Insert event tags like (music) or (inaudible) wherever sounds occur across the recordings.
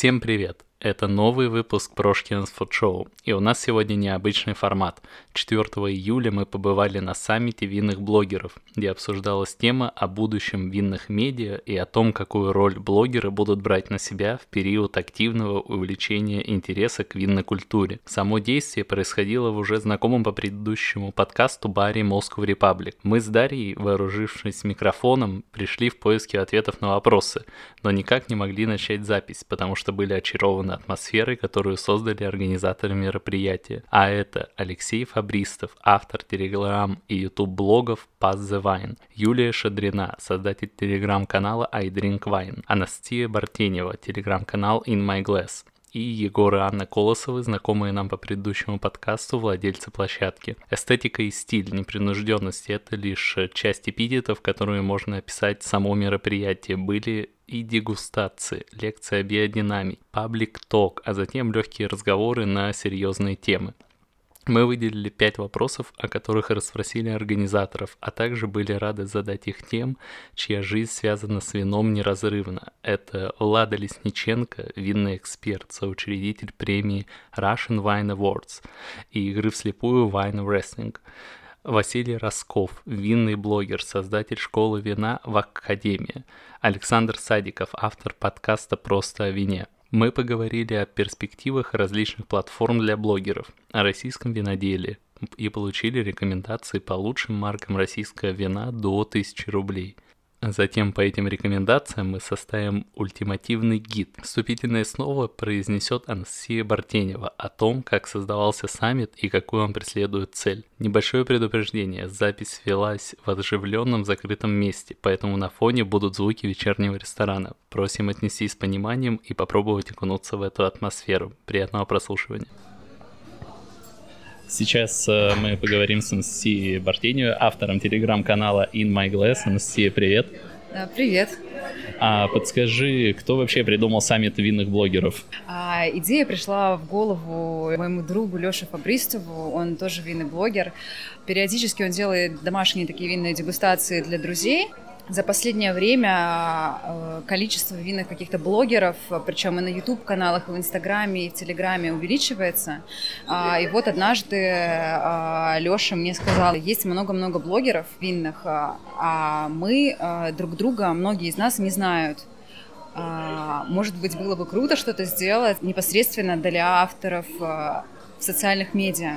Всем привет! Это новый выпуск Прошкинс Show, и у нас сегодня необычный формат. 4 июля мы побывали на саммите винных блогеров, где обсуждалась тема о будущем винных медиа и о том, какую роль блогеры будут брать на себя в период активного увеличения интереса к винной культуре. Само действие происходило в уже знакомом по предыдущему подкасту баре Moscow Republic. Мы с Дарьей, вооружившись микрофоном, пришли в поиске ответов на вопросы, но никак не могли начать запись, потому что были очарованы наполнена атмосферой, которую создали организаторы мероприятия. А это Алексей Фабристов, автор телеграм и ютуб блогов Pass the Wine, Юлия Шадрина, создатель телеграм-канала I Drink Wine, Анастасия Бартенева, телеграм-канал In My Glass, и Егор и Анна Колосовы, знакомые нам по предыдущему подкасту, владельцы площадки. Эстетика и стиль непринужденности — это лишь часть эпитетов, которые можно описать само мероприятие. Были и дегустации, лекция о биодинамике, паблик-ток, а затем легкие разговоры на серьезные темы. Мы выделили пять вопросов, о которых расспросили организаторов, а также были рады задать их тем, чья жизнь связана с вином неразрывно. Это Влада Лесниченко, винный эксперт, соучредитель премии Russian Wine Awards и игры вслепую Wine Wrestling. Василий Росков, винный блогер, создатель школы вина в Академии. Александр Садиков, автор подкаста «Просто о вине». Мы поговорили о перспективах различных платформ для блогеров, о российском виноделии и получили рекомендации по лучшим маркам российского вина до 1000 рублей – Затем по этим рекомендациям мы составим ультимативный гид. Вступительное слово произнесет Анастасия Бартенева о том, как создавался саммит и какую он преследует цель. Небольшое предупреждение. Запись велась в оживленном закрытом месте, поэтому на фоне будут звуки вечернего ресторана. Просим отнестись с пониманием и попробовать окунуться в эту атмосферу. Приятного прослушивания. Сейчас э, мы поговорим с Анастасией Бартенью, автором телеграм-канала In My Glass. Анастасия, привет. Да, привет. А подскажи, кто вообще придумал саммит винных блогеров? А, идея пришла в голову моему другу Лёше Фабристову, он тоже винный блогер. Периодически он делает домашние такие винные дегустации для друзей. За последнее время э, количество винных каких-то блогеров, причем и на YouTube-каналах, и в Инстаграме, и в Телеграме увеличивается. А, и вот однажды а, Леша мне сказал, есть много-много блогеров винных, а, а мы друг друга, многие из нас не знают. Может быть, было бы круто что-то сделать непосредственно для авторов в социальных медиа.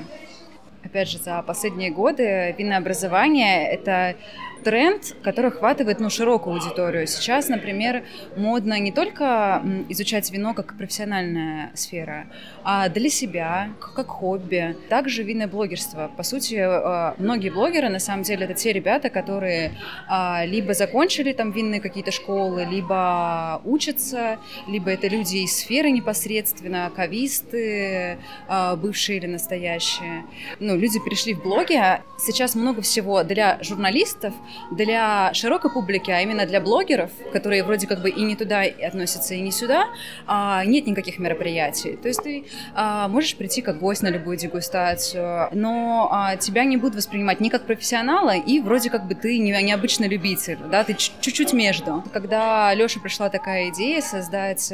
Опять же, за последние годы винное образование – это тренд, который охватывает ну, широкую аудиторию. Сейчас, например, модно не только изучать вино как профессиональная сфера, а для себя, как хобби. Также винное блогерство. По сути, э, многие блогеры, на самом деле, это те ребята, которые а, либо закончили там винные какие-то школы, либо учатся, либо это люди из сферы непосредственно, кависты, а, бывшие или настоящие. Ну, люди перешли в блоги. Сейчас много всего для журналистов, для широкой публики, а именно для блогеров, которые вроде как бы и не туда относятся, и не сюда, а, нет никаких мероприятий. То есть ты а, можешь прийти как гость на любую дегустацию, но а, тебя не будут воспринимать ни как профессионала, и вроде как бы ты не, необычный любитель, да, ты чуть-чуть между. Когда Лёше пришла такая идея создать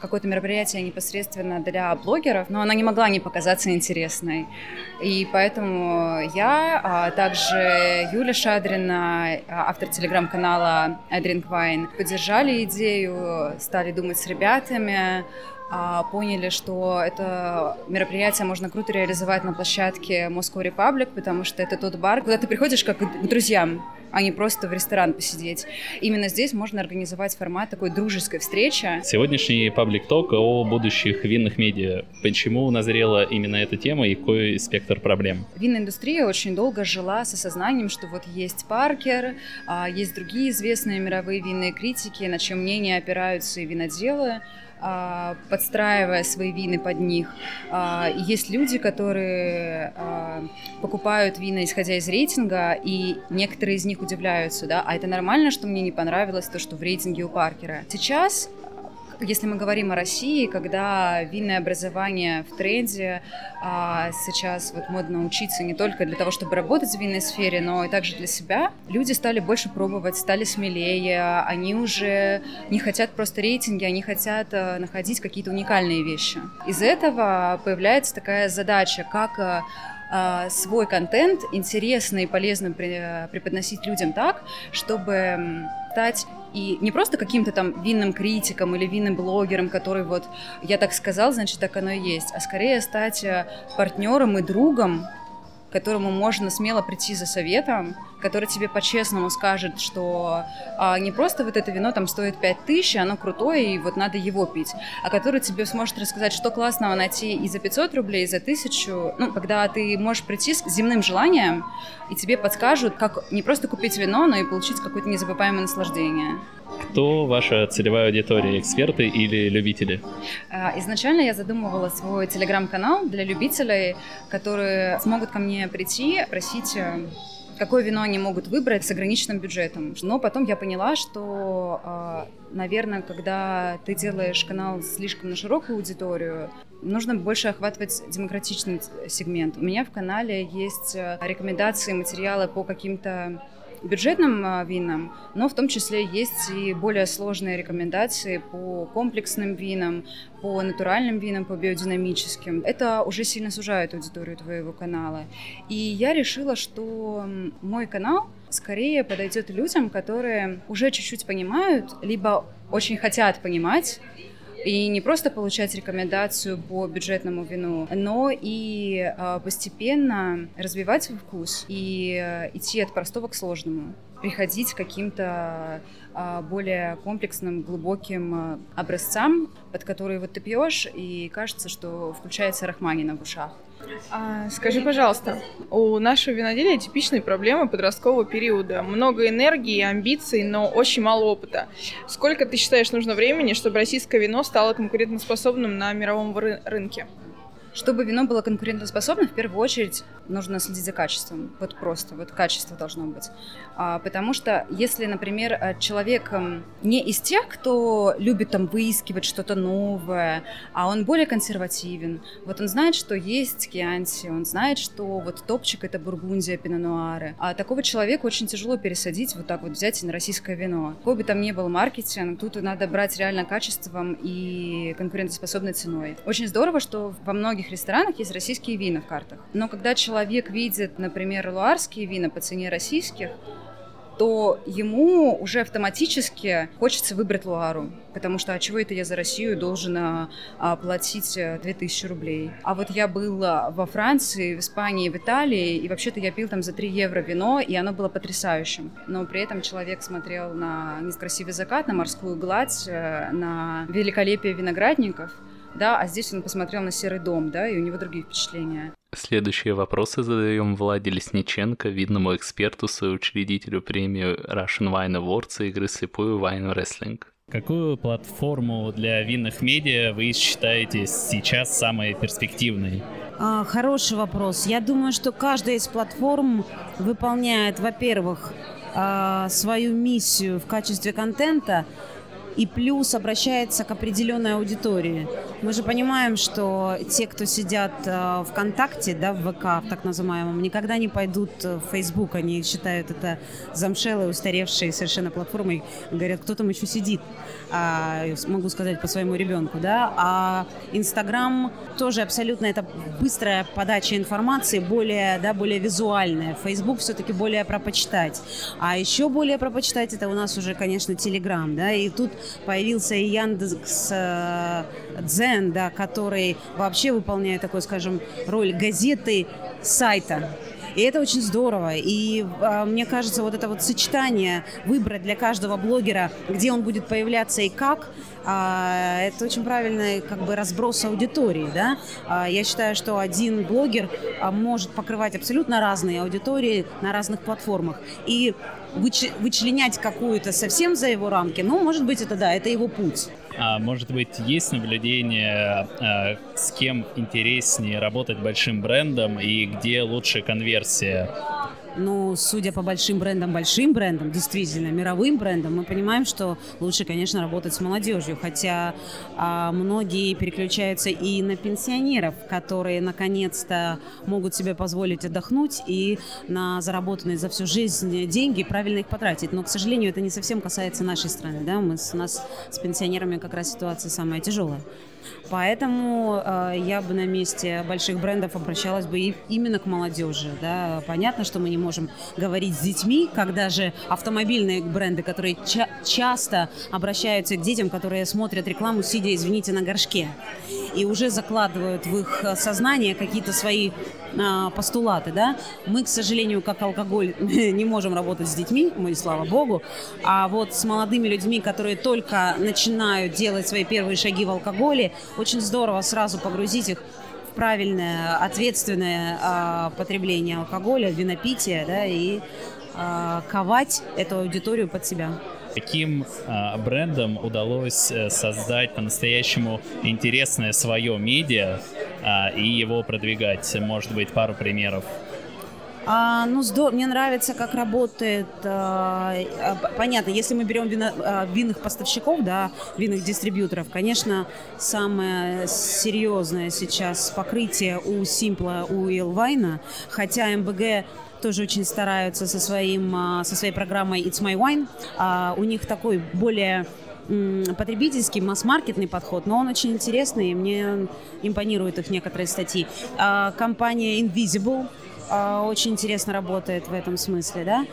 какое-то мероприятие непосредственно для блогеров, но она не могла не показаться интересной. И поэтому я, а также Юля Шадрина, автор телеграм-канала Drink Wine, поддержали идею, стали думать с ребятами, поняли, что это мероприятие можно круто реализовать на площадке Moscow Republic, потому что это тот бар, куда ты приходишь как к друзьям, а не просто в ресторан посидеть. Именно здесь можно организовать формат такой дружеской встречи. Сегодняшний паблик-ток о будущих винных медиа. Почему назрела именно эта тема и какой спектр проблем? Винная индустрия очень долго жила с осознанием, что вот есть Паркер, а, есть другие известные мировые винные критики, на чье мнение опираются и виноделы. А, подстраивая свои вины под них. А, есть люди, которые а, покупают вина, исходя из рейтинга, и некоторые из них удивляются, да, а это нормально, что мне не понравилось то, что в рейтинге у Паркера. Сейчас если мы говорим о России, когда винное образование в тренде, а сейчас вот модно учиться не только для того, чтобы работать в винной сфере, но и также для себя, люди стали больше пробовать, стали смелее, они уже не хотят просто рейтинги, они хотят э, находить какие-то уникальные вещи. Из этого появляется такая задача, как э, э, свой контент интересно и полезно преподносить людям так, чтобы стать и не просто каким-то там винным критиком или винным блогером, который вот я так сказал, значит так оно и есть, а скорее стать э, партнером и другом которому можно смело прийти за советом, который тебе по-честному скажет, что а, не просто вот это вино там стоит 5 тысяч, оно крутое, и вот надо его пить, а который тебе сможет рассказать, что классного найти и за 500 рублей, и за 1000, ну, когда ты можешь прийти с земным желанием, и тебе подскажут, как не просто купить вино, но и получить какое-то незабываемое наслаждение. Кто ваша целевая аудитория, эксперты или любители? А, изначально я задумывала свой телеграм-канал для любителей, которые смогут ко мне прийти, просить э, какое вино они могут выбрать с ограниченным бюджетом. Но потом я поняла, что, а, наверное, когда ты делаешь канал слишком на широкую аудиторию, нужно больше охватывать демократичный сегмент. У меня в канале есть э, рекомендации, материалы по каким-то бюджетным а, винам, но в том числе есть и более сложные рекомендации по комплексным винам, по натуральным винам, по биодинамическим. Это уже сильно сужает аудиторию твоего канала. И я решила, что мой канал скорее подойдет людям, которые уже чуть-чуть понимают, либо очень хотят понимать и не просто получать рекомендацию по бюджетному вину, но и э, постепенно развивать свой вкус и э, идти от простого к сложному приходить к каким-то а, более комплексным, глубоким образцам, под которые вот ты пьешь, и кажется, что включается Рахманина в ушах. А, скажи, пожалуйста, у нашего виноделия типичные проблемы подросткового периода. Много энергии амбиций, но очень мало опыта. Сколько ты считаешь нужно времени, чтобы российское вино стало конкурентоспособным на мировом ры- рынке? Чтобы вино было конкурентоспособным, в первую очередь нужно следить за качеством. Вот просто, вот качество должно быть. А, потому что если, например, э, человек эм, не из тех, кто любит там выискивать что-то новое, а он более консервативен, вот он знает, что есть кианти, он знает, что вот топчик это бургундия, пинонуары, а такого человека очень тяжело пересадить, вот так вот взять на российское вино. Какой бы там ни был маркетинг, тут надо брать реально качеством и конкурентоспособной ценой. Очень здорово, что во многих многих ресторанах есть российские вина в картах. Но когда человек видит, например, луарские вина по цене российских, то ему уже автоматически хочется выбрать Луару, потому что а чего это я за Россию должен а, платить 2000 э, рублей? А вот я была во Франции, в Испании, в Италии, и вообще-то я пил там за 3 евро вино, и оно было потрясающим. Но при этом человек смотрел на некрасивый закат, на морскую гладь, э, на великолепие виноградников – да, а здесь он посмотрел на серый дом, да, и у него другие впечатления. Следующие вопросы задаем Владе Лесниченко, видному эксперту, соучредителю премии Russian Wine Awards и игры слепую Wine Wrestling. Какую платформу для винных медиа вы считаете сейчас самой перспективной? А, хороший вопрос. Я думаю, что каждая из платформ выполняет, во-первых, а, свою миссию в качестве контента, и плюс обращается к определенной аудитории. Мы же понимаем, что те, кто сидят э, ВКонтакте, да, в ВК, в так называемом, никогда не пойдут в Facebook, они считают это замшелой, устаревшей совершенно платформой, говорят, кто там еще сидит, а, могу сказать по своему ребенку, да, а Инстаграм тоже абсолютно это быстрая подача информации, более, да, более визуальная, Facebook все-таки более пропочитать, а еще более пропочитать это у нас уже, конечно, Телеграм, да, и тут появился и Яндекс э, Дзен, да, который вообще выполняет такой, скажем, роль газеты сайта. И это очень здорово. И э, мне кажется, вот это вот сочетание, выбрать для каждого блогера, где он будет появляться и как, а, это очень правильный как бы разброс аудитории, да. А, я считаю, что один блогер а, может покрывать абсолютно разные аудитории на разных платформах. И вычленять какую-то совсем за его рамки, ну, может быть, это да, это его путь. А может быть, есть наблюдение, а, с кем интереснее работать большим брендом и где лучше конверсия? Ну, судя по большим брендам, большим брендам, действительно, мировым брендам, мы понимаем, что лучше, конечно, работать с молодежью. Хотя а, многие переключаются и на пенсионеров, которые наконец-то могут себе позволить отдохнуть и на заработанные за всю жизнь деньги правильно их потратить. Но, к сожалению, это не совсем касается нашей страны. Да? Мы, у нас с пенсионерами как раз ситуация самая тяжелая. Поэтому э, я бы на месте больших брендов обращалась бы и, именно к молодежи. Да. Понятно, что мы не можем говорить с детьми, когда же автомобильные бренды, которые ча- часто обращаются к детям, которые смотрят рекламу, сидя, извините, на горшке, и уже закладывают в их сознание какие-то свои э, постулаты. Да. Мы, к сожалению, как алкоголь, (laughs) не можем работать с детьми, мы, слава богу, а вот с молодыми людьми, которые только начинают делать свои первые шаги в алкоголе, очень здорово сразу погрузить их в правильное, ответственное э, потребление алкоголя, винопития, да, и э, ковать эту аудиторию под себя. Каким э, брендом удалось э, создать по-настоящему интересное свое медиа э, и его продвигать? Может быть, пару примеров? А, ну, здорово. Мне нравится, как работает. А, понятно, если мы берем вино, а, винных поставщиков, да, винных дистрибьюторов, конечно, самое серьезное сейчас покрытие у Симпла, у Илвайна, хотя МБГ тоже очень стараются со, своим, а, со своей программой It's My Wine. А, у них такой более потребительский, масс-маркетный подход, но он очень интересный, и мне импонируют их некоторые статьи. А, компания Invisible а, очень интересно работает в этом смысле, да.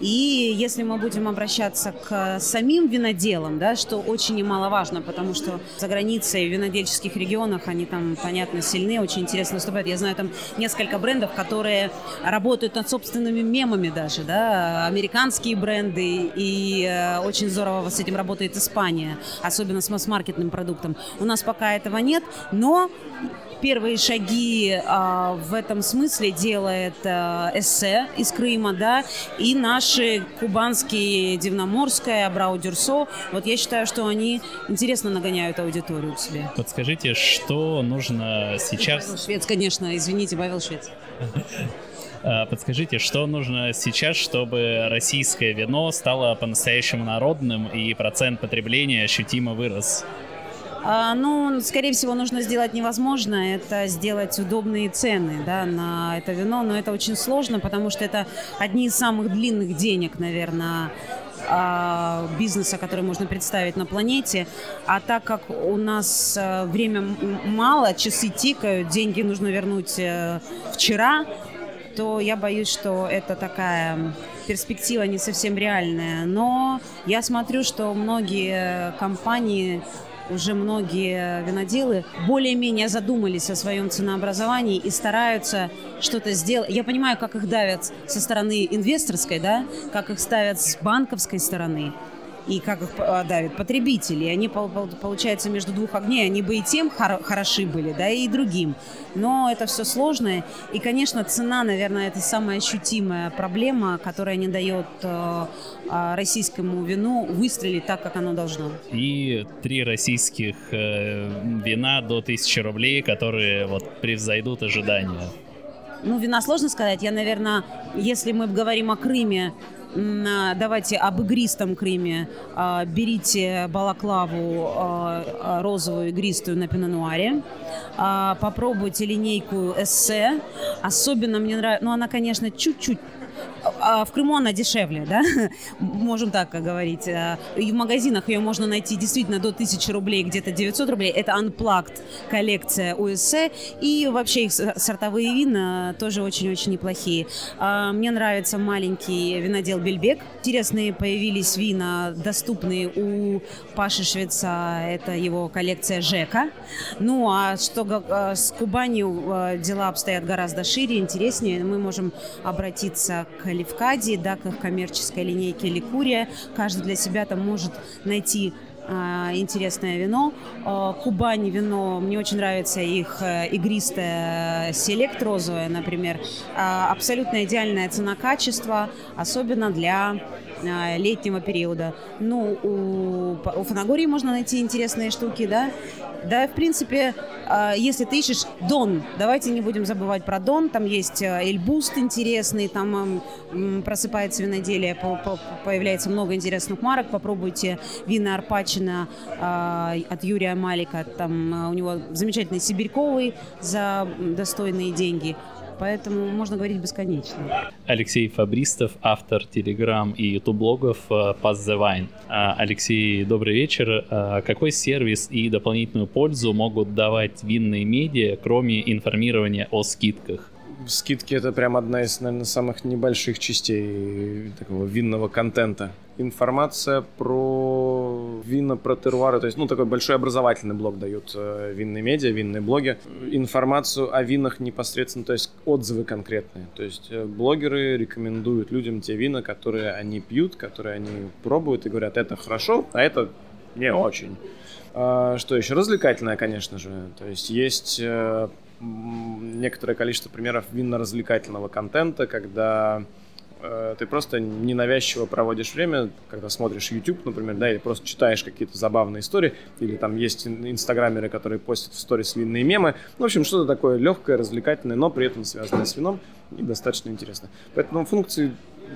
И если мы будем обращаться к самим виноделам, да, что очень немаловажно, потому что за границей в винодельческих регионах они там, понятно, сильны, очень интересно выступают. Я знаю там несколько брендов, которые работают над собственными мемами даже, да, американские бренды, и э, очень здорово с этим работает Испания, особенно с масс-маркетным продуктом. У нас пока этого нет, но первые шаги а, в этом смысле делает а, эссе из Крыма, да, и наши кубанские Дивноморская, Брау Дюрсо. Вот я считаю, что они интересно нагоняют аудиторию к себе. Подскажите, что нужно сейчас... Павел Швец, конечно, извините, Павел Швец. (laughs) А, подскажите, что нужно сейчас, чтобы российское вино стало по-настоящему народным и процент потребления ощутимо вырос? А, ну, скорее всего, нужно сделать невозможно, это сделать удобные цены да, на это вино, но это очень сложно, потому что это одни из самых длинных денег, наверное, а, бизнеса, который можно представить на планете. А так как у нас э, время мало, часы тикают, деньги нужно вернуть э, вчера, то я боюсь, что это такая перспектива не совсем реальная. Но я смотрю, что многие компании уже многие виноделы более-менее задумались о своем ценообразовании и стараются что-то сделать. Я понимаю, как их давят со стороны инвесторской, да, как их ставят с банковской стороны и как их а, давят потребители. Они, получается, между двух огней, они бы и тем хороши были, да, и другим. Но это все сложное. И, конечно, цена, наверное, это самая ощутимая проблема, которая не дает э, а, российскому вину выстрелить так, как оно должно. И три российских э, вина до 1000 рублей, которые вот превзойдут ожидания. Ну, вина сложно сказать. Я, наверное, если мы говорим о Крыме, давайте об игристом Крыме. А, берите балаклаву а, розовую игристую на пинонуаре. Попробуйте линейку эссе. Особенно мне нравится, ну она, конечно, чуть-чуть а в Крыму она дешевле, да, (laughs) можем так говорить. А, и в магазинах ее можно найти действительно до 1000 рублей, где-то 900 рублей. Это Unplugged коллекция УСС. И вообще их сортовые вина тоже очень-очень неплохие. А, мне нравится маленький винодел Бельбек. Интересные появились вина, доступные у Паши Швеца. Это его коллекция Жека. Ну, а что с Кубанью дела обстоят гораздо шире, интереснее. Мы можем обратиться Левкадии, да, к коммерческой линейке Ликурия. Каждый для себя там может найти а, интересное вино. А, Кубань вино, мне очень нравится их э, игристое селект розовое, например. А, абсолютно идеальная цена-качество, особенно для э, летнего периода. Ну, у, у Фанагории можно найти интересные штуки, да. Да, в принципе, э, если ты ищешь Дон, давайте не будем забывать про Дон, там есть Эльбуст интересный, там э, просыпается виноделие, по, по, появляется много интересных марок, попробуйте вина Арпачина э, от Юрия Малика, там э, у него замечательный сибирьковый за достойные деньги поэтому можно говорить бесконечно. Алексей Фабристов, автор телеграм и ютуб блогов э, Pass the Wine. Алексей, добрый вечер. А, какой сервис и дополнительную пользу могут давать винные медиа, кроме информирования о скидках? Скидки это прям одна из, наверное, самых небольших частей такого винного контента. Информация про вина, про теруары, то есть, ну, такой большой образовательный блог дают э, винные медиа, винные блоги. Информацию о винах непосредственно, то есть отзывы конкретные. То есть э, блогеры рекомендуют людям те вина, которые они пьют, которые они пробуют и говорят, это хорошо, а это не очень. А, что еще? Развлекательное, конечно же. То есть есть э, некоторое количество примеров винно-развлекательного контента, когда ты просто ненавязчиво проводишь время, когда смотришь YouTube, например, да, или просто читаешь какие-то забавные истории, или там есть инстаграмеры, которые постят в сторис винные мемы. Ну, в общем, что-то такое легкое, развлекательное, но при этом связанное с вином и достаточно интересно. Поэтому функций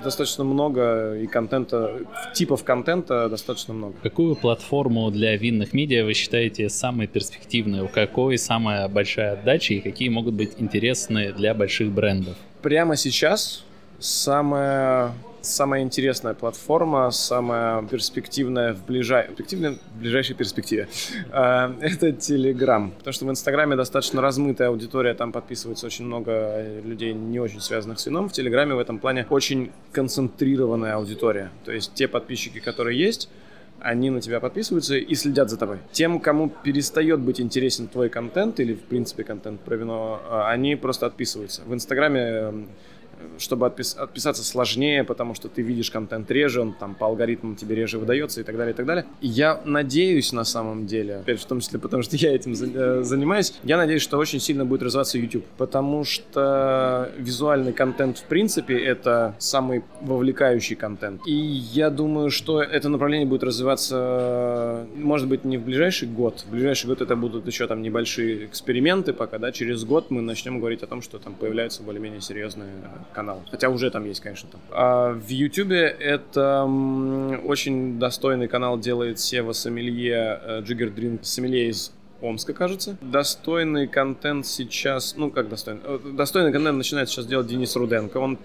достаточно много и контента, типов контента достаточно много. Какую платформу для винных медиа вы считаете самой перспективной? У какой самая большая отдача и какие могут быть интересны для больших брендов? Прямо сейчас самая самая интересная платформа, самая перспективная в, ближай... перспективная в ближайшей перспективе. А, (laughs) это Telegram. Потому что в Инстаграме достаточно размытая аудитория, там подписывается очень много людей, не очень связанных с вином. В Телеграме в этом плане очень концентрированная аудитория. То есть те подписчики, которые есть, они на тебя подписываются и следят за тобой. Тем, кому перестает быть интересен твой контент или, в принципе, контент про вино, а, они просто отписываются. В Инстаграме чтобы отпис отписаться сложнее, потому что ты видишь контент реже, он там по алгоритмам тебе реже выдается и так далее, и так далее. И я надеюсь на самом деле, опять в том числе потому, что я этим э, занимаюсь, я надеюсь, что очень сильно будет развиваться YouTube, потому что визуальный контент в принципе это самый вовлекающий контент. И я думаю, что это направление будет развиваться, может быть, не в ближайший год, в ближайший год это будут еще там небольшие эксперименты пока, да, через год мы начнем говорить о том, что там появляются более-менее серьезные канал. Хотя уже там есть, конечно, там. А в Ютубе это очень достойный канал делает Сева Сомелье, э, Джиггер Дринк Сомелье из Омска, кажется. Достойный контент сейчас, ну как достойный, э, достойный контент начинает сейчас делать Денис Руденко. Он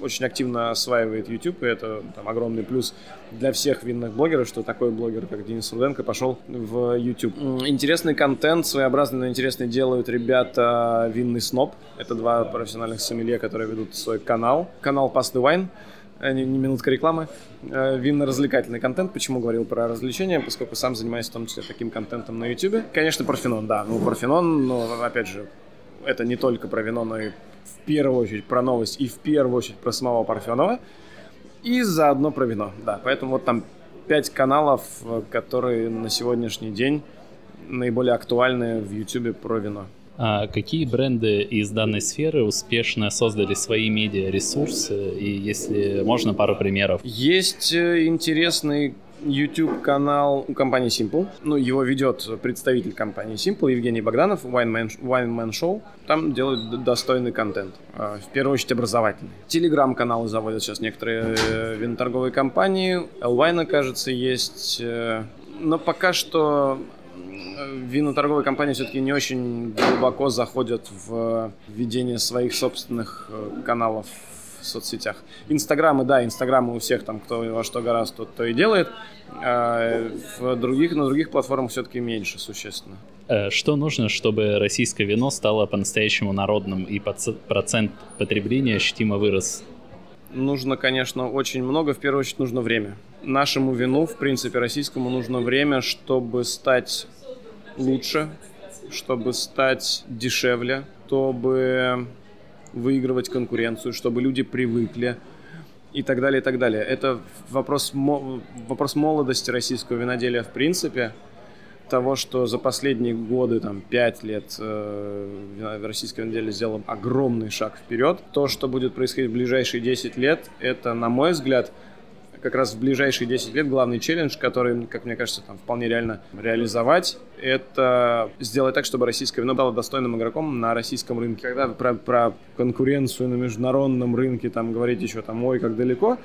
очень активно осваивает YouTube, и это там, огромный плюс для всех винных блогеров, что такой блогер, как Денис Руденко, пошел в YouTube. Интересный контент, своеобразный, но интересный делают ребята Винный Сноб. Это два профессиональных сомелье, которые ведут свой канал. Канал Pass the Wine не, не минутка рекламы, э, винно-развлекательный контент. Почему говорил про развлечения? Поскольку сам занимаюсь в том числе таким контентом на YouTube. Конечно, Парфенон, да. Ну, Парфенон, но, опять же, это не только про вино, но и в первую очередь про новость и в первую очередь про самого Парфенова. И заодно про вино, да. Поэтому вот там пять каналов, э, которые на сегодняшний день наиболее актуальны в YouTube про вино. А какие бренды из данной сферы успешно создали свои медиа-ресурсы? И если можно, пару примеров. Есть э, интересный YouTube-канал компании Simple. Ну, его ведет представитель компании Simple Евгений Богданов, Wine Man, Wine Show. Там делают достойный контент. А, в первую очередь образовательный. Телеграм-каналы заводят сейчас некоторые э, виноторговые компании. Elwine, кажется, есть. Э, но пока что виноторговые компании все-таки не очень глубоко заходят в ведение своих собственных э, каналов в соцсетях. Инстаграмы, да, инстаграмы у всех там, кто во что гораздо, тот то и делает. А в других, на других платформах все-таки меньше существенно. Э, что нужно, чтобы российское вино стало по-настоящему народным и процент потребления ощутимо вырос? Нужно, конечно, очень много. В первую очередь нужно время. Нашему вину, в принципе, российскому нужно время, чтобы стать лучше, чтобы стать дешевле, чтобы выигрывать конкуренцию, чтобы люди привыкли и так далее, и так далее. Это вопрос, вопрос молодости российского виноделия в принципе, того, что за последние годы, там, 5 лет э, российское виноделие сделало огромный шаг вперед. То, что будет происходить в ближайшие 10 лет, это, на мой взгляд, как раз в ближайшие 10 лет главный челлендж, который, как мне кажется, там вполне реально реализовать, это сделать так, чтобы российское вино было достойным игроком на российском рынке. Когда про, про конкуренцию на международном рынке там говорить еще там, ой, как далеко,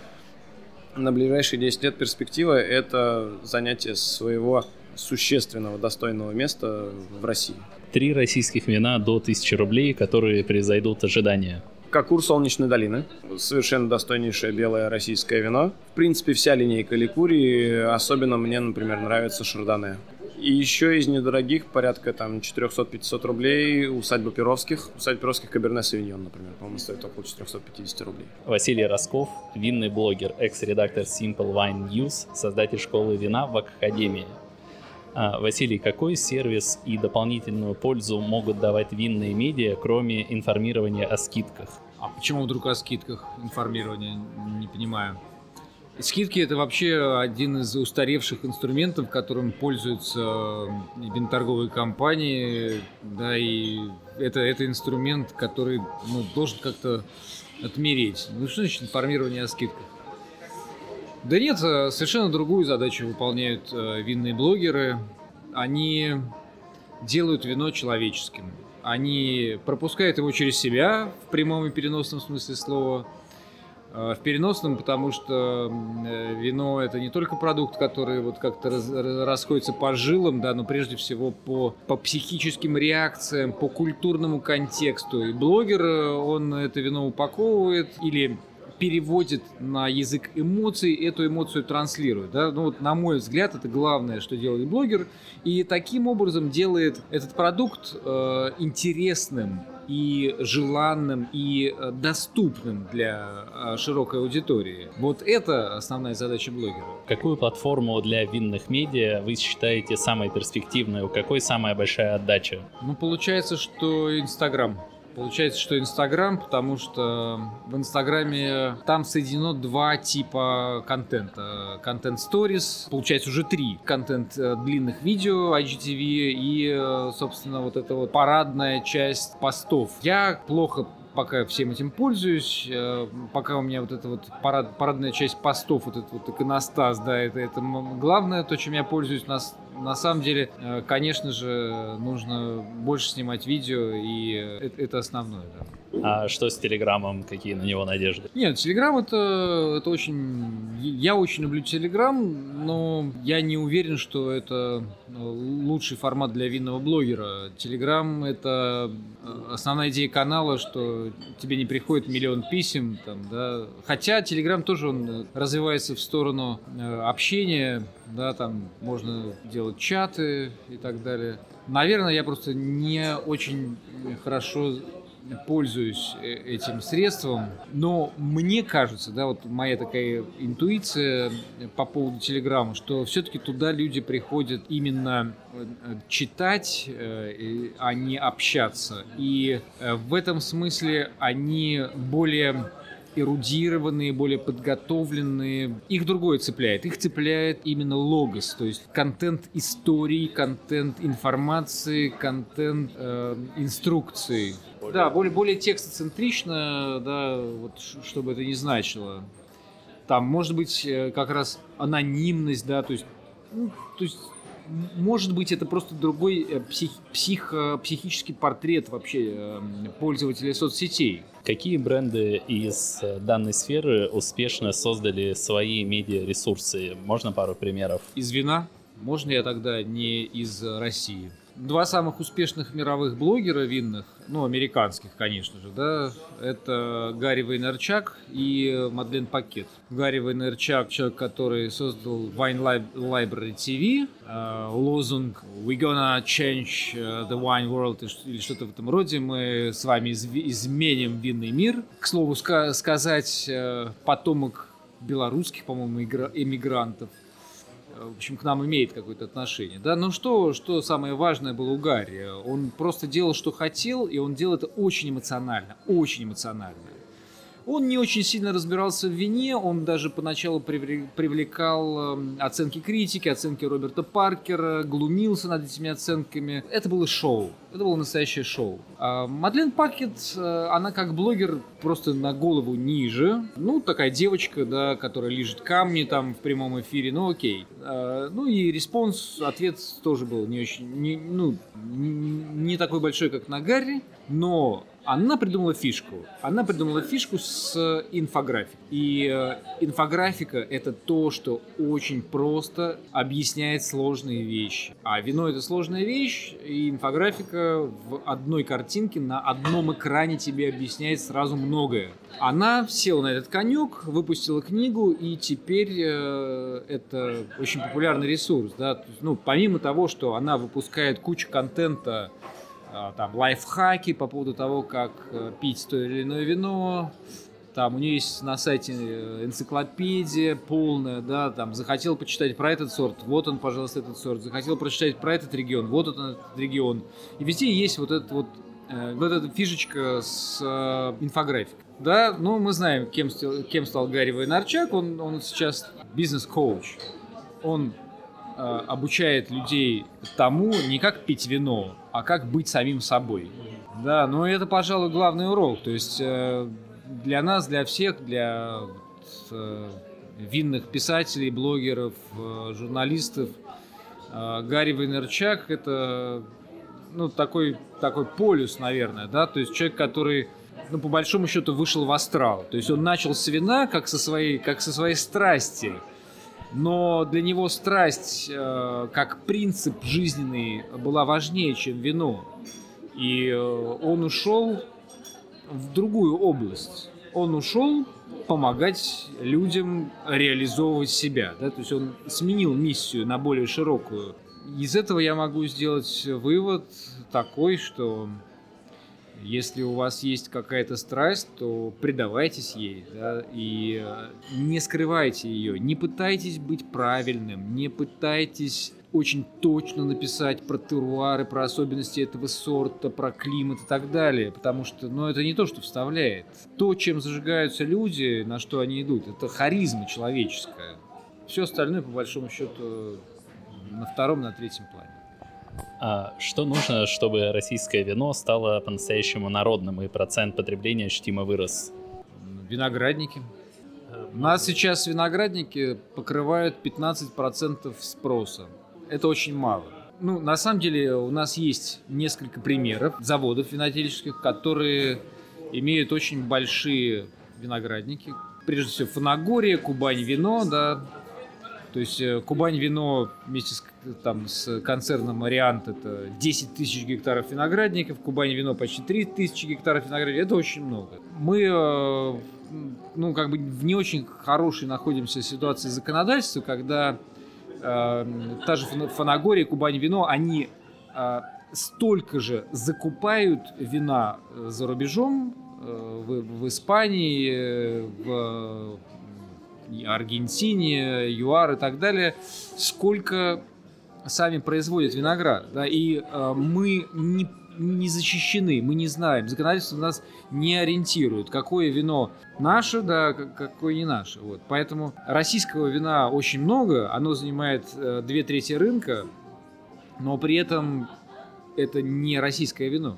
на ближайшие 10 лет перспектива – это занятие своего существенного, достойного места в России. Три российских вина до 1000 рублей, которые произойдут ожидания. Кокур Солнечной долины. Совершенно достойнейшее белое российское вино. В принципе, вся линейка Ликури. Особенно мне, например, нравится Шардоне. И еще из недорогих порядка там 400-500 рублей усадьба Перовских. Усадьба Перовских Каберне Савиньон, например, по-моему, стоит около 450 рублей. Василий Росков, винный блогер, экс-редактор Simple Wine News, создатель школы вина в Академии. А, Василий, какой сервис и дополнительную пользу могут давать винные медиа, кроме информирования о скидках? А почему вдруг о скидках информирования? Не понимаю. Скидки это вообще один из устаревших инструментов, которым пользуются виноторговые компании, да, и это, это инструмент, который ну, должен как-то отмереть. Ну что значит информирование о скидках? Да нет, э, совершенно другую задачу выполняют э, винные блогеры. Они делают вино человеческим. Они пропускают его через себя в прямом и переносном смысле слова. Э, в переносном, потому что вино это не только продукт, который вот как-то раз, расходится по жилам, да, но прежде всего по, по психическим реакциям, по культурному контексту. И блогер, он это вино упаковывает или переводит на язык эмоций, эту эмоцию транслирует. Да? Ну, вот, на мой взгляд, это главное, что делает блогер. И таким образом делает этот продукт э, интересным и желанным, и э, доступным для э, широкой аудитории. Вот это основная задача блогера. Какую платформу для винных медиа вы считаете самой перспективной? У какой самая большая отдача? Ну, получается, что Инстаграм. Получается, что Инстаграм, потому что в Инстаграме там соединено два типа контента. Контент Stories, получается уже три. Контент э, длинных видео, IGTV и, э, собственно, вот эта вот парадная часть постов. Я плохо пока всем этим пользуюсь, э, пока у меня вот эта вот парад, парадная часть постов, вот этот вот иконостас, да, это, это главное, то, чем я пользуюсь. На, на самом деле, э, конечно же, нужно больше снимать видео, и это, это основное, да. А что с Телеграмом? Какие на него надежды? Нет, Телеграм это, это очень... Я очень люблю Телеграм, но я не уверен, что это э, лучший формат для винного блогера. Телеграм это э, основная идея канала, что тебе не приходит миллион писем, там, да. Хотя Телеграм тоже он развивается в сторону э, общения, да, там можно делать чаты и так далее. Наверное, я просто не очень хорошо пользуюсь э, этим средством, но мне кажется, да, вот моя такая интуиция по поводу Телеграма, что все-таки туда люди приходят именно э, читать, э, а не общаться. И в этом смысле они более эрудированные, более подготовленные. Их другое цепляет. Их цепляет именно логос, то есть контент истории, контент информации, контент э, инструкции. Да, более, более текстоцентрично, да, вот чтобы это не значило. Там, может быть, э, как раз анонимность, да, то есть, ну, то есть может быть, это просто другой э, псих, псих, психический портрет вообще э, пользователя соцсетей. Какие бренды из данной сферы успешно создали свои медиаресурсы? Можно пару примеров? Из вина? Можно я тогда не из России? Два самых успешных мировых блогера винных, ну, американских, конечно же, да, это Гарри Вейнерчак и Мадлен Пакет. Гарри Вейнерчак, человек, который создал Wine Library TV, э, лозунг «We gonna change э, the wine world» или что-то в этом роде, мы с вами изменим винный мир. К слову ска- сказать, э, потомок белорусских, по-моему, эмигрантов – в общем, к нам имеет какое-то отношение. Да, но что, что самое важное было у Гарри? Он просто делал, что хотел, и он делал это очень эмоционально, очень эмоционально. Он не очень сильно разбирался в вине, он даже поначалу привлекал эм, оценки критики, оценки Роберта Паркера, глумился над этими оценками. Это было шоу, это было настоящее шоу. А Мадлен Пакет, э, она как блогер просто на голову ниже. Ну, такая девочка, да, которая лижет камни там в прямом эфире, ну окей. А, ну и response, ответ тоже был не очень, не, ну, не такой большой, как на Гарри, но она придумала фишку. Она придумала фишку с инфографикой. И э, инфографика — это то, что очень просто объясняет сложные вещи. А вино — это сложная вещь, и инфографика в одной картинке на одном экране тебе объясняет сразу многое. Она села на этот конек, выпустила книгу, и теперь э, это очень популярный ресурс. Да? Ну, помимо того, что она выпускает кучу контента а, там лайфхаки по поводу того, как э, пить то или иное вино. Там у нее есть на сайте э, энциклопедия полная, да, там захотел почитать про этот сорт, вот он, пожалуйста, этот сорт. Захотел прочитать про этот регион, вот он этот регион. И везде есть вот этот вот э, вот эта фишечка с э, инфографикой. Да, ну мы знаем, кем, кем стал Гарри Вайнарчак. Он, он сейчас бизнес-коуч. Он э, обучает людей тому, не как пить вино, а как быть самим собой. Да, но это, пожалуй, главный урок. То есть э, для нас, для всех, для э, винных писателей, блогеров, э, журналистов, Гарри Вайнерчак это ну, такой, такой полюс, наверное, да, то есть человек, который ну, по большому счету, вышел в астрал. То есть он начал с вина, как со своей, как со своей страсти но для него страсть э, как принцип жизненный была важнее, чем вино. И э, он ушел в другую область. Он ушел помогать людям реализовывать себя. Да? То есть он сменил миссию на более широкую. Из этого я могу сделать вывод такой, что если у вас есть какая-то страсть, то предавайтесь ей, да, и э, не скрывайте ее, не пытайтесь быть правильным, не пытайтесь очень точно написать про теруары, про особенности этого сорта, про климат и так далее, потому что, ну, это не то, что вставляет. То, чем зажигаются люди, на что они идут, это харизма человеческая. Все остальное, по большому счету, на втором, на третьем плане. А что нужно, чтобы российское вино стало по-настоящему народным и процент потребления ощутимо вырос? Виноградники. У нас сейчас виноградники покрывают 15% спроса. Это очень мало. Ну, на самом деле у нас есть несколько примеров заводов винодельческих, которые имеют очень большие виноградники. Прежде всего Фанагория, Кубань вино, да, то есть э, Кубань вино вместе с, там, с концерном Мариант это 10 тысяч гектаров виноградников, Кубань вино почти 3 тысячи гектаров виноградников, это очень много. Мы э, ну, как бы в не очень хорошей находимся ситуации законодательства, когда та же Фанагория, Кубань вино, они э, столько же закупают вина э, за рубежом, э, в, в Испании, в Аргентине, ЮАР и так далее, сколько сами производят виноград. Да, и мы не, не защищены, мы не знаем. Законодательство нас не ориентирует, какое вино наше, да, какое не наше. Вот. Поэтому российского вина очень много, оно занимает э, две трети рынка, но при этом это не российское вино.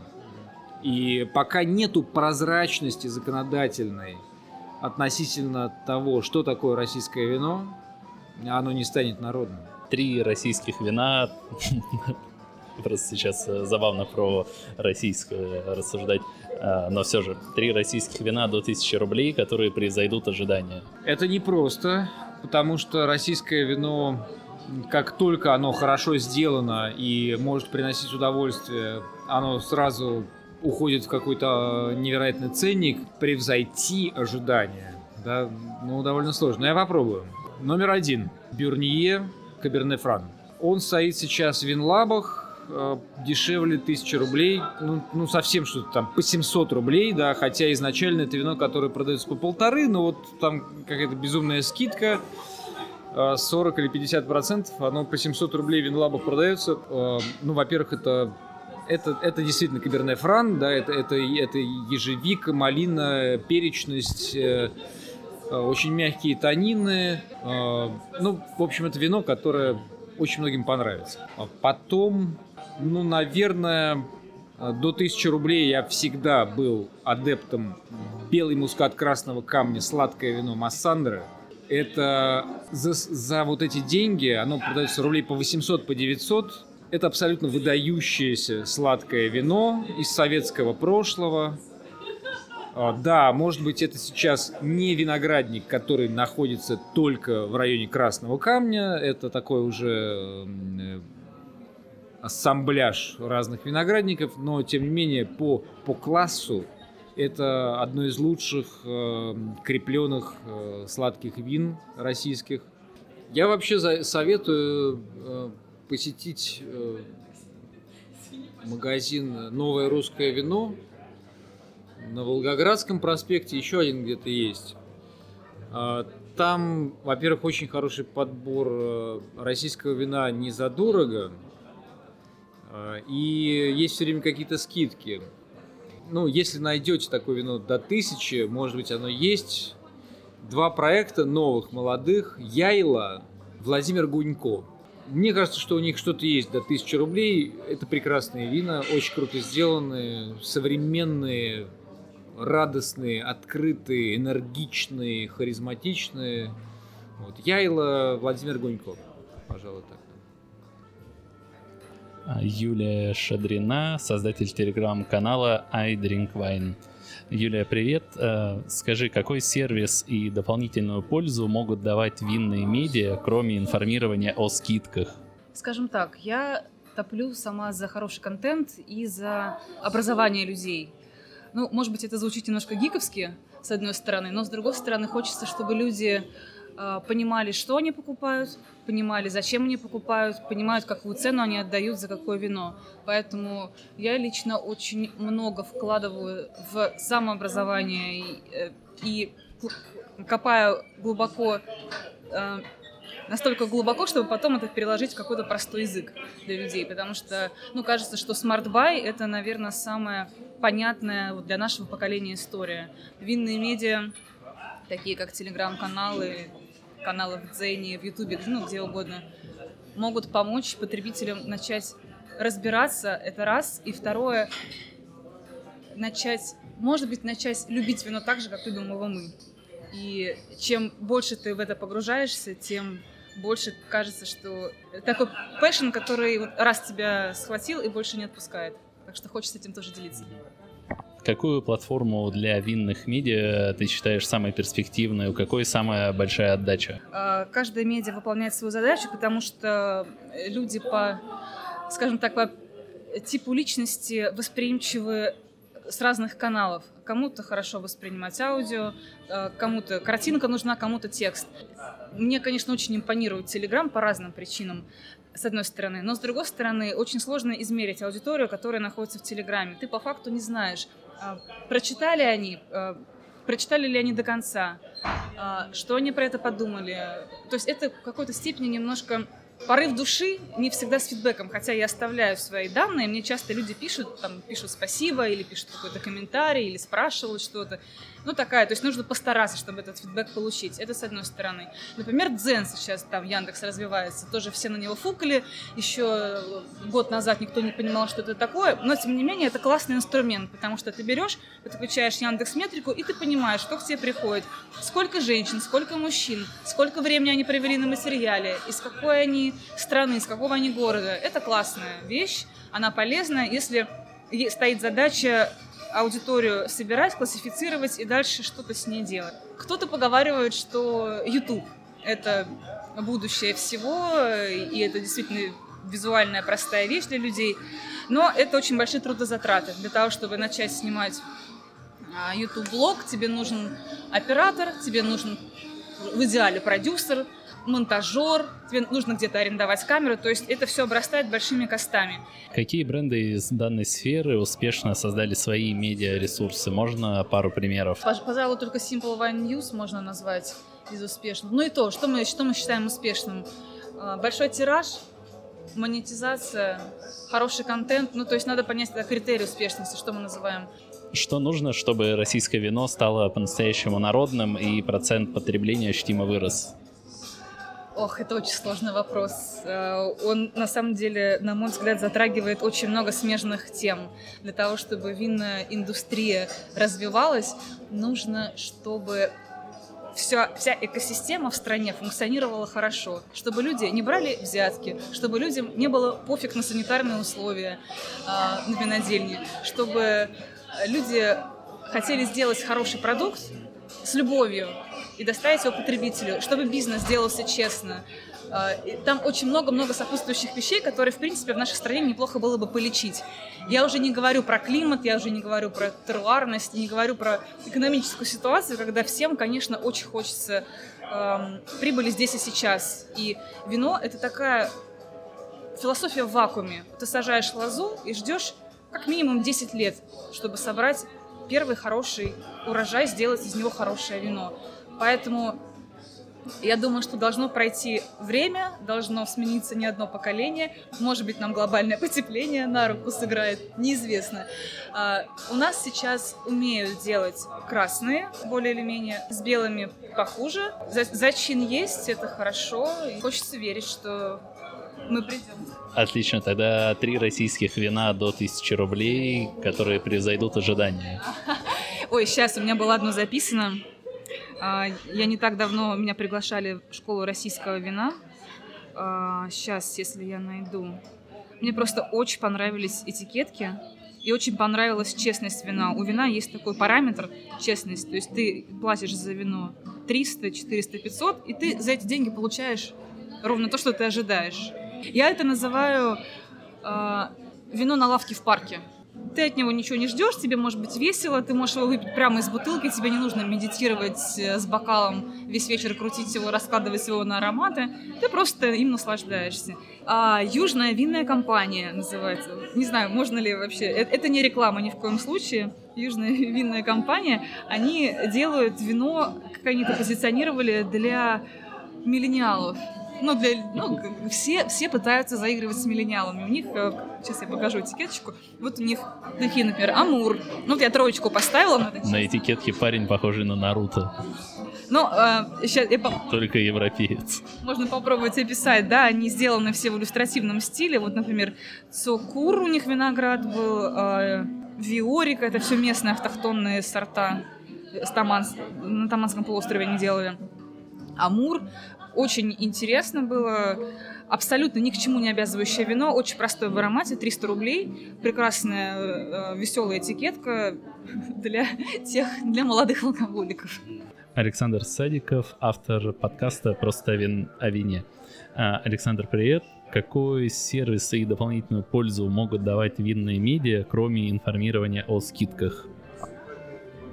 И пока нету прозрачности законодательной относительно того, что такое российское вино, оно не станет народным. Три российских вина, просто сейчас э, забавно про российское рассуждать, э, но все же, три российских вина до 1000 рублей, которые превзойдут ожидания. Это непросто, потому что российское вино, как только оно хорошо сделано и может приносить удовольствие, оно сразу уходит в какой-то невероятный ценник, превзойти ожидания, да, ну, довольно сложно. Но я попробую. Номер один. Бюрние Каберне Фран. Он стоит сейчас в Винлабах, э, дешевле 1000 рублей, ну, ну совсем что-то там, по 700 рублей, да, хотя изначально это вино, которое продается по полторы, но вот там какая-то безумная скидка, 40 э, или 50 процентов, оно по 700 рублей в Винлабах продается. Э, ну, во-первых, это это, это действительно каберне фран, да, это, это, это ежевика, малина, перечность, очень мягкие тонины. Э, ну, в общем, это вино, которое очень многим понравится. А потом, ну, наверное, до 1000 рублей я всегда был адептом белый мускат красного камня, сладкое вино Массандра. Это за, за вот эти деньги, оно продается рублей по 800, по 900. Это абсолютно выдающееся сладкое вино из советского прошлого. А, да, может быть, это сейчас не виноградник, который находится только в районе Красного Камня. Это такой уже э, ассамбляж разных виноградников, но тем не менее по, по классу это одно из лучших э, крепленных э, сладких вин российских. Я вообще за, советую э, посетить э, магазин «Новое русское вино». На Волгоградском проспекте еще один где-то есть. А, там, во-первых, очень хороший подбор э, российского вина не задорого. А, и есть все время какие-то скидки. Ну, если найдете такое вино до тысячи, может быть, оно есть. Два проекта новых, молодых. Яйла, Владимир Гунько. Мне кажется, что у них что-то есть до 1000 рублей. Это прекрасные вина, очень круто сделанные, современные, радостные, открытые, энергичные, харизматичные. Вот. Яйла Владимир Гунько, пожалуй, так. Юлия Шадрина, создатель телеграм-канала I Drink Wine. Юлия, привет. Э, скажи, какой сервис и дополнительную пользу могут давать винные медиа, кроме информирования о скидках? Скажем так, я топлю сама за хороший контент и за образование людей. Ну, может быть, это звучит немножко гиковски, с одной стороны, но с другой стороны хочется, чтобы люди понимали, что они покупают, понимали, зачем они покупают, понимают, какую цену они отдают за какое вино. Поэтому я лично очень много вкладываю в самообразование и, э, и копаю глубоко э, настолько глубоко, чтобы потом это переложить в какой-то простой язык для людей, потому что, ну, кажется, что Buy — это, наверное, самая понятная для нашего поколения история. Винные медиа, такие как телеграм-каналы, каналы в Дзене, в Ютубе, ну, где угодно, могут помочь потребителям начать разбираться, это раз. И второе, начать, может быть, начать любить вино так же, как любим его мы. И чем больше ты в это погружаешься, тем больше кажется, что такой passion, который вот раз тебя схватил и больше не отпускает. Так что хочется этим тоже делиться. Какую платформу для винных медиа ты считаешь самой перспективной? У какой самая большая отдача? А, каждая медиа выполняет свою задачу, потому что люди по, скажем так, по типу личности восприимчивы с разных каналов. Кому-то хорошо воспринимать аудио, а, кому-то картинка нужна, кому-то текст. Мне, конечно, очень импонирует Телеграм по разным причинам с одной стороны. Но с другой стороны, очень сложно измерить аудиторию, которая находится в Телеграме. Ты по факту не знаешь, прочитали они, а, прочитали ли они до конца, а, что они про это подумали. То есть это в какой-то степени немножко порыв души не всегда с фидбэком, хотя я оставляю свои данные, мне часто люди пишут, там, пишут спасибо, или пишут какой-то комментарий, или спрашивают что-то. Ну, такая, то есть нужно постараться, чтобы этот фидбэк получить. Это с одной стороны. Например, Дзен сейчас там Яндекс развивается, тоже все на него фукали, еще год назад никто не понимал, что это такое, но, тем не менее, это классный инструмент, потому что ты берешь, подключаешь Яндекс Метрику, и ты понимаешь, что к тебе приходит, сколько женщин, сколько мужчин, сколько времени они провели на материале, из какой они страны, из какого они города. Это классная вещь, она полезная, если стоит задача аудиторию собирать, классифицировать и дальше что-то с ней делать. Кто-то поговаривает, что YouTube — это будущее всего, и это действительно визуальная простая вещь для людей, но это очень большие трудозатраты. Для того, чтобы начать снимать а, YouTube-блог, тебе нужен оператор, тебе нужен в идеале продюсер, монтажер, тебе нужно где-то арендовать камеру, то есть это все обрастает большими костами. Какие бренды из данной сферы успешно создали свои медиаресурсы? Можно пару примеров? Пожалуй, только Simple Wine News можно назвать из успешных. Ну и то, что мы, что мы считаем успешным? А, большой тираж, монетизация, хороший контент. Ну, то есть надо понять это критерий успешности, что мы называем. Что нужно, чтобы российское вино стало по-настоящему народным и процент потребления ощутимо вырос? Ох, это очень сложный вопрос. Э, он, на самом деле, на мой взгляд, затрагивает очень много смежных тем. Для того, чтобы винная индустрия развивалась, нужно, чтобы вся, вся экосистема в стране функционировала хорошо, чтобы люди не брали взятки, чтобы людям не было пофиг на санитарные условия э, на винодельне, чтобы люди хотели сделать хороший продукт с любовью и доставить его потребителю, чтобы бизнес делался честно. А, там очень много-много сопутствующих вещей, которые, в принципе, в нашей стране неплохо было бы полечить. Я уже не говорю про климат, я уже не говорю про теруарность, не говорю про экономическую ситуацию, когда всем, конечно, очень хочется эм, прибыли здесь и сейчас. И вино — это такая философия в вакууме. Ты сажаешь лозу и ждешь как минимум 10 лет, чтобы собрать первый хороший урожай, сделать из него хорошее вино. Поэтому я думаю, что должно пройти время, должно смениться не одно поколение. Может быть, нам глобальное (laughs) потепление на руку сыграет, неизвестно. А, у нас сейчас умеют делать красные, более или менее, с белыми похуже. Зачин есть, это хорошо. И хочется верить, что мы придем. Отлично, тогда три российских вина до тысячи рублей, которые превзойдут ожидания. (laughs) Ой, сейчас у меня было одно записано. А, я не так давно, меня приглашали в школу российского вина. Сейчас, а, если я найду. Мне просто очень понравились этикетки. И очень понравилась честность вина. У вина есть такой параметр честность. То есть ты платишь за вино 300, 400, 500, и ты за эти деньги получаешь ровно то, что ты ожидаешь. Я это называю э, вино на лавке в парке. Ты от него ничего не ждешь, тебе может быть весело, ты можешь его выпить прямо из бутылки, тебе не нужно медитировать э, с бокалом весь вечер, крутить его, раскладывать его на ароматы, ты просто им наслаждаешься. А Южная винная компания называется. Не знаю, можно ли вообще. Это, это не реклама ни в коем случае. Южная (laughs) винная компания. Они делают вино, как они это позиционировали, для миллениалов ну, для, ну, все, все пытаются заигрывать с миллениалами. У них, э, сейчас я покажу этикеточку, вот у них такие, например, Амур. Ну, вот я троечку поставила. На, на этикетке парень похожий на Наруто. Ну, э, сейчас я... Только европеец. Можно попробовать описать, да, они сделаны все в иллюстративном стиле. Вот, например, Цокур у них виноград был, э, Виорика, это все местные автохтонные сорта. С Таманс... На Таманском полуострове они делали. Амур, очень интересно было. Абсолютно ни к чему не обязывающее вино, очень простое в аромате, 300 рублей, прекрасная э, веселая этикетка (laughs) для тех, для молодых алкоголиков. Александр Садиков, автор подкаста «Просто вин о вине». А, Александр, привет. Какой сервис и дополнительную пользу могут давать винные медиа, кроме информирования о скидках?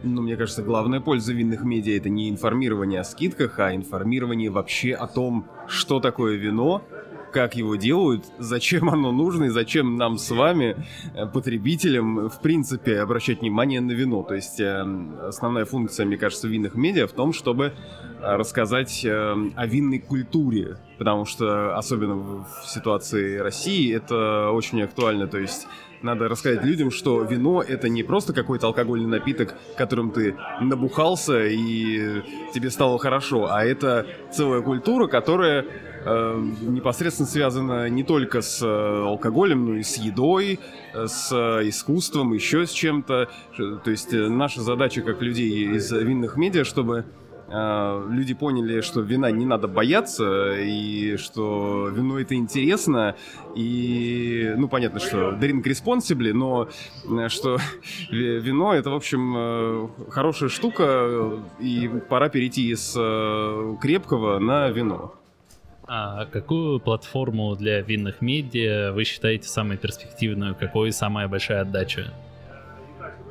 Ну, мне кажется, главная польза винных медиа это не информирование о скидках, а информирование вообще о том, что такое вино, как его делают, зачем оно нужно и зачем нам с вами, э, потребителям, в принципе, обращать внимание на вино. То есть э, основная функция, мне кажется, винных медиа в том, чтобы э, рассказать о винной культуре, потому что особенно в ситуации России это очень актуально. То есть надо рассказать людям, что вино это не просто какой-то алкогольный напиток, которым ты набухался и тебе стало хорошо, а это целая культура, которая э, непосредственно связана не только с э, алкоголем, но и с едой, э, с искусством, еще с чем-то. То есть наша задача как людей из винных медиа, чтобы люди поняли, что вина не надо бояться, и что вино это интересно, и, ну, понятно, что drink responsibly, но э, что вино это, в общем, э, хорошая штука, и пора перейти из э, крепкого на вино. А какую платформу для винных медиа вы считаете самой перспективной? Какой самая большая отдача?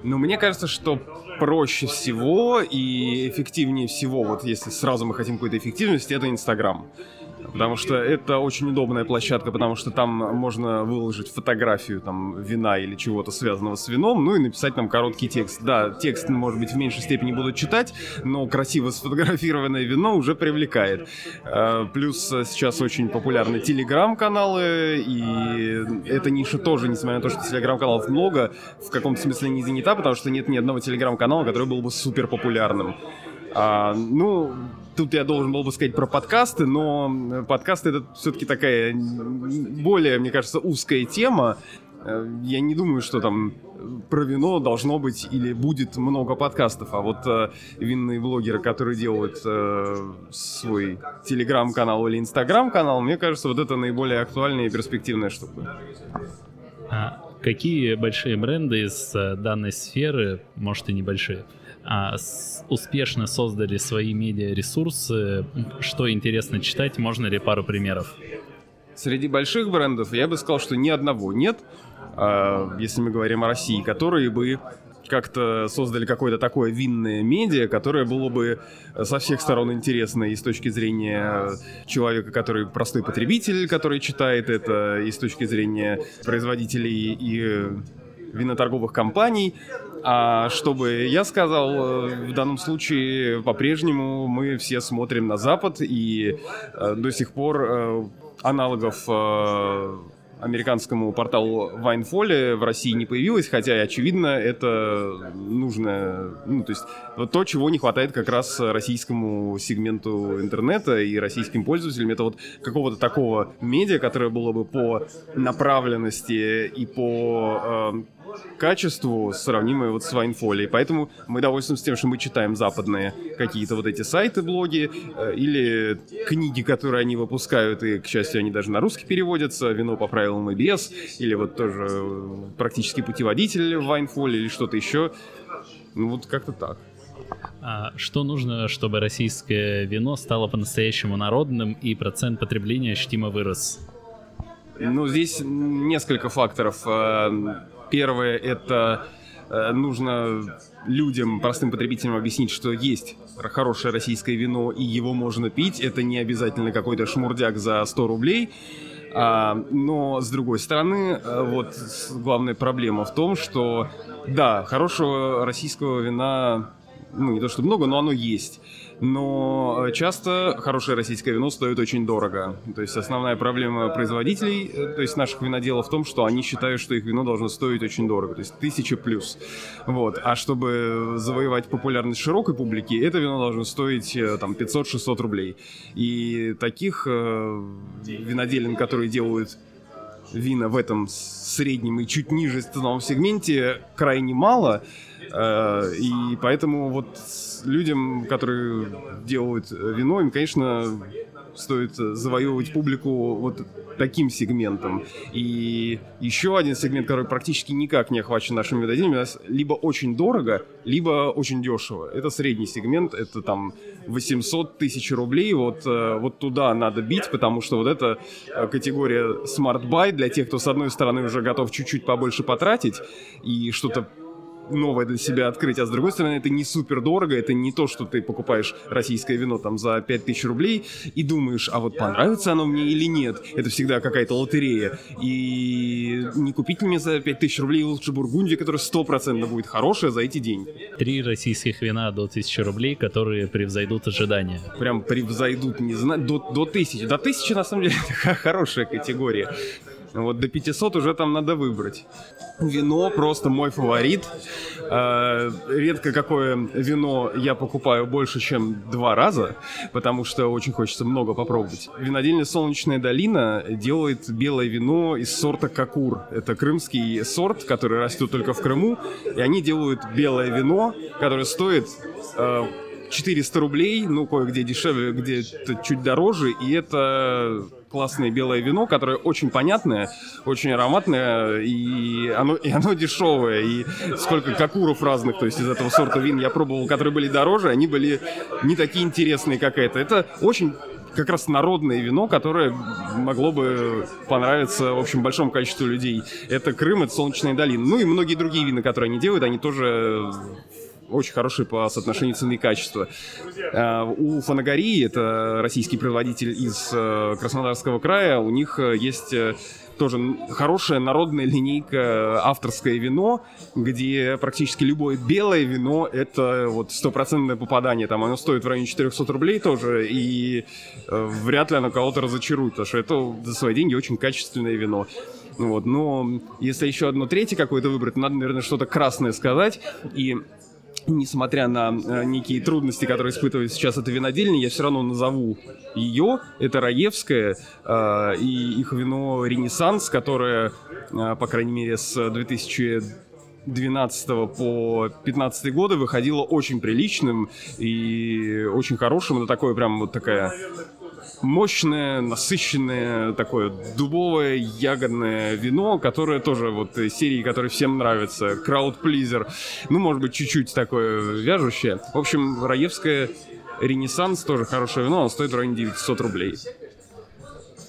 Ну, мне кажется, что проще всего и эффективнее всего, вот если сразу мы хотим какой-то эффективности, это Инстаграм. Потому что это очень удобная площадка, потому что там можно выложить фотографию там вина или чего-то связанного с вином, ну и написать там короткий текст. Да, текст, может быть, в меньшей степени будут читать, но красиво сфотографированное вино уже привлекает. Э, плюс сейчас очень популярны телеграм-каналы, и эта ниша тоже, несмотря на то, что телеграм-каналов много, в каком-то смысле не занята, потому что нет ни одного телеграм-канала, который был бы супер популярным. А, ну, тут я должен был бы сказать про подкасты, но подкасты это все-таки такая более, мне кажется, узкая тема. Э, я не думаю, что там про вино должно быть или будет много подкастов, а вот э, винные блогеры, которые делают э, свой телеграм-канал или инстаграм-канал, мне кажется, вот это наиболее актуальная и перспективная штука. А какие большие бренды из э, данной сферы, может и небольшие, а, успешно создали свои медиаресурсы. Что интересно читать, можно ли пару примеров? Среди больших брендов я бы сказал, что ни одного нет, а, если мы говорим о России, которые бы как-то создали какое-то такое винное медиа, которое было бы со всех сторон интересно и с точки зрения человека, который простой потребитель, который читает это, и с точки зрения производителей и виноторговых компаний, а чтобы я сказал, э, в данном случае по-прежнему мы все смотрим на Запад, и э, до сих пор э, аналогов американскому порталу Вайнфоле в России не появилось, хотя, очевидно, это нужно, ну, то есть то, чего не хватает как раз российскому сегменту интернета и российским пользователям, это вот какого-то такого медиа, которое было бы по направленности и по качеству, сравнимое вот с Вайнфолией. Поэтому мы довольствуемся тем, что мы читаем западные какие-то вот эти сайты, блоги э, или книги, которые они выпускают, и, к счастью, они даже на русский переводятся, «Вино по правилам и без», или вот тоже э, практически путеводитель в Вайнфоле или что-то еще. Ну вот как-то так. А что нужно, чтобы российское вино стало по-настоящему народным и процент потребления ощутимо вырос? Ну, здесь несколько факторов. Первое — это э, нужно людям, простым потребителям объяснить, что есть хорошее российское вино, и его можно пить. Это не обязательно какой-то шмурдяк за 100 рублей. А, но, с другой стороны, э, вот главная проблема в том, что, да, хорошего российского вина, ну, не то что много, но оно есть но часто хорошее российское вино стоит очень дорого. То есть основная проблема производителей, э, то есть наших виноделов в том, что они считают, что их вино должно стоить очень дорого, то есть тысяча плюс. Вот. А чтобы завоевать популярность широкой публики, это вино должно стоить э, там 500-600 рублей. И таких э, виноделин, которые делают вина в этом среднем и чуть ниже ценовом сегменте, крайне мало. Э, и поэтому вот людям, которые делают вино, им, конечно, стоит завоевывать публику вот таким сегментом. И еще один сегмент, который практически никак не охвачен нашими видоделами, у нас либо очень дорого, либо очень дешево. Это средний сегмент, это там 800 тысяч рублей, вот, э, вот туда надо бить, потому что вот эта э, категория Smart Buy для тех, кто с одной стороны уже готов чуть-чуть побольше потратить и что-то новое для себя открыть, а с другой стороны, это не супер дорого, это не то, что ты покупаешь российское вино там за 5000 рублей и думаешь, а вот понравится оно мне или нет. Это всегда какая-то лотерея. И не купить мне за 5000 рублей лучше Бургундия, которая стопроцентно будет хорошая за эти деньги. Три российских вина до 1000 рублей, которые превзойдут ожидания. Прям превзойдут, не знаю, до, до 1000. До 1000 на самом деле (laughs) хорошая категория. Вот до 500 уже там надо выбрать. Вино просто мой фаворит. Э, редко какое вино я покупаю больше, чем два раза, потому что очень хочется много попробовать. Винодельня «Солнечная долина» делает белое вино из сорта «Кокур». Это крымский сорт, который растет только в Крыму, и они делают белое вино, которое стоит 400 э, рублей, ну, кое-где дешевле, где-то чуть дороже, и это классное белое вино, которое очень понятное, очень ароматное, и оно, и оно дешевое. И сколько кокуров разных, то есть из этого сорта вин я пробовал, которые были дороже, они были не такие интересные, как это. Это очень как раз народное вино, которое могло бы понравиться, в общем, большому количеству людей. Это Крым, это Солнечная долина. Ну и многие другие вина, которые они делают, они тоже очень хорошие по соотношению цены и качества. А, у Фанагории, это российский производитель из э, Краснодарского края, у них э, есть э, тоже хорошая народная линейка авторское вино, где практически любое белое вино это вот стопроцентное попадание. Там оно стоит в районе 400 рублей тоже, и э, вряд ли оно кого-то разочарует, потому что это за свои деньги очень качественное вино. Вот, но если еще одно третье какое-то выбрать, надо, наверное, что-то красное сказать. И несмотря на э, некие трудности, которые испытывает сейчас эта винодельня, я все равно назову ее. Это Раевская э, и их вино «Ренессанс», которое, э, по крайней мере, с 2012 по 15 годы выходило очень приличным и очень хорошим. Это такое прям вот такая мощное, насыщенное, такое дубовое, ягодное вино, которое тоже вот серии, которые всем нравятся. Крауд Плизер. Ну, может быть, чуть-чуть такое вяжущее. В общем, Раевская Ренессанс тоже хорошее вино, оно стоит в районе 900 рублей.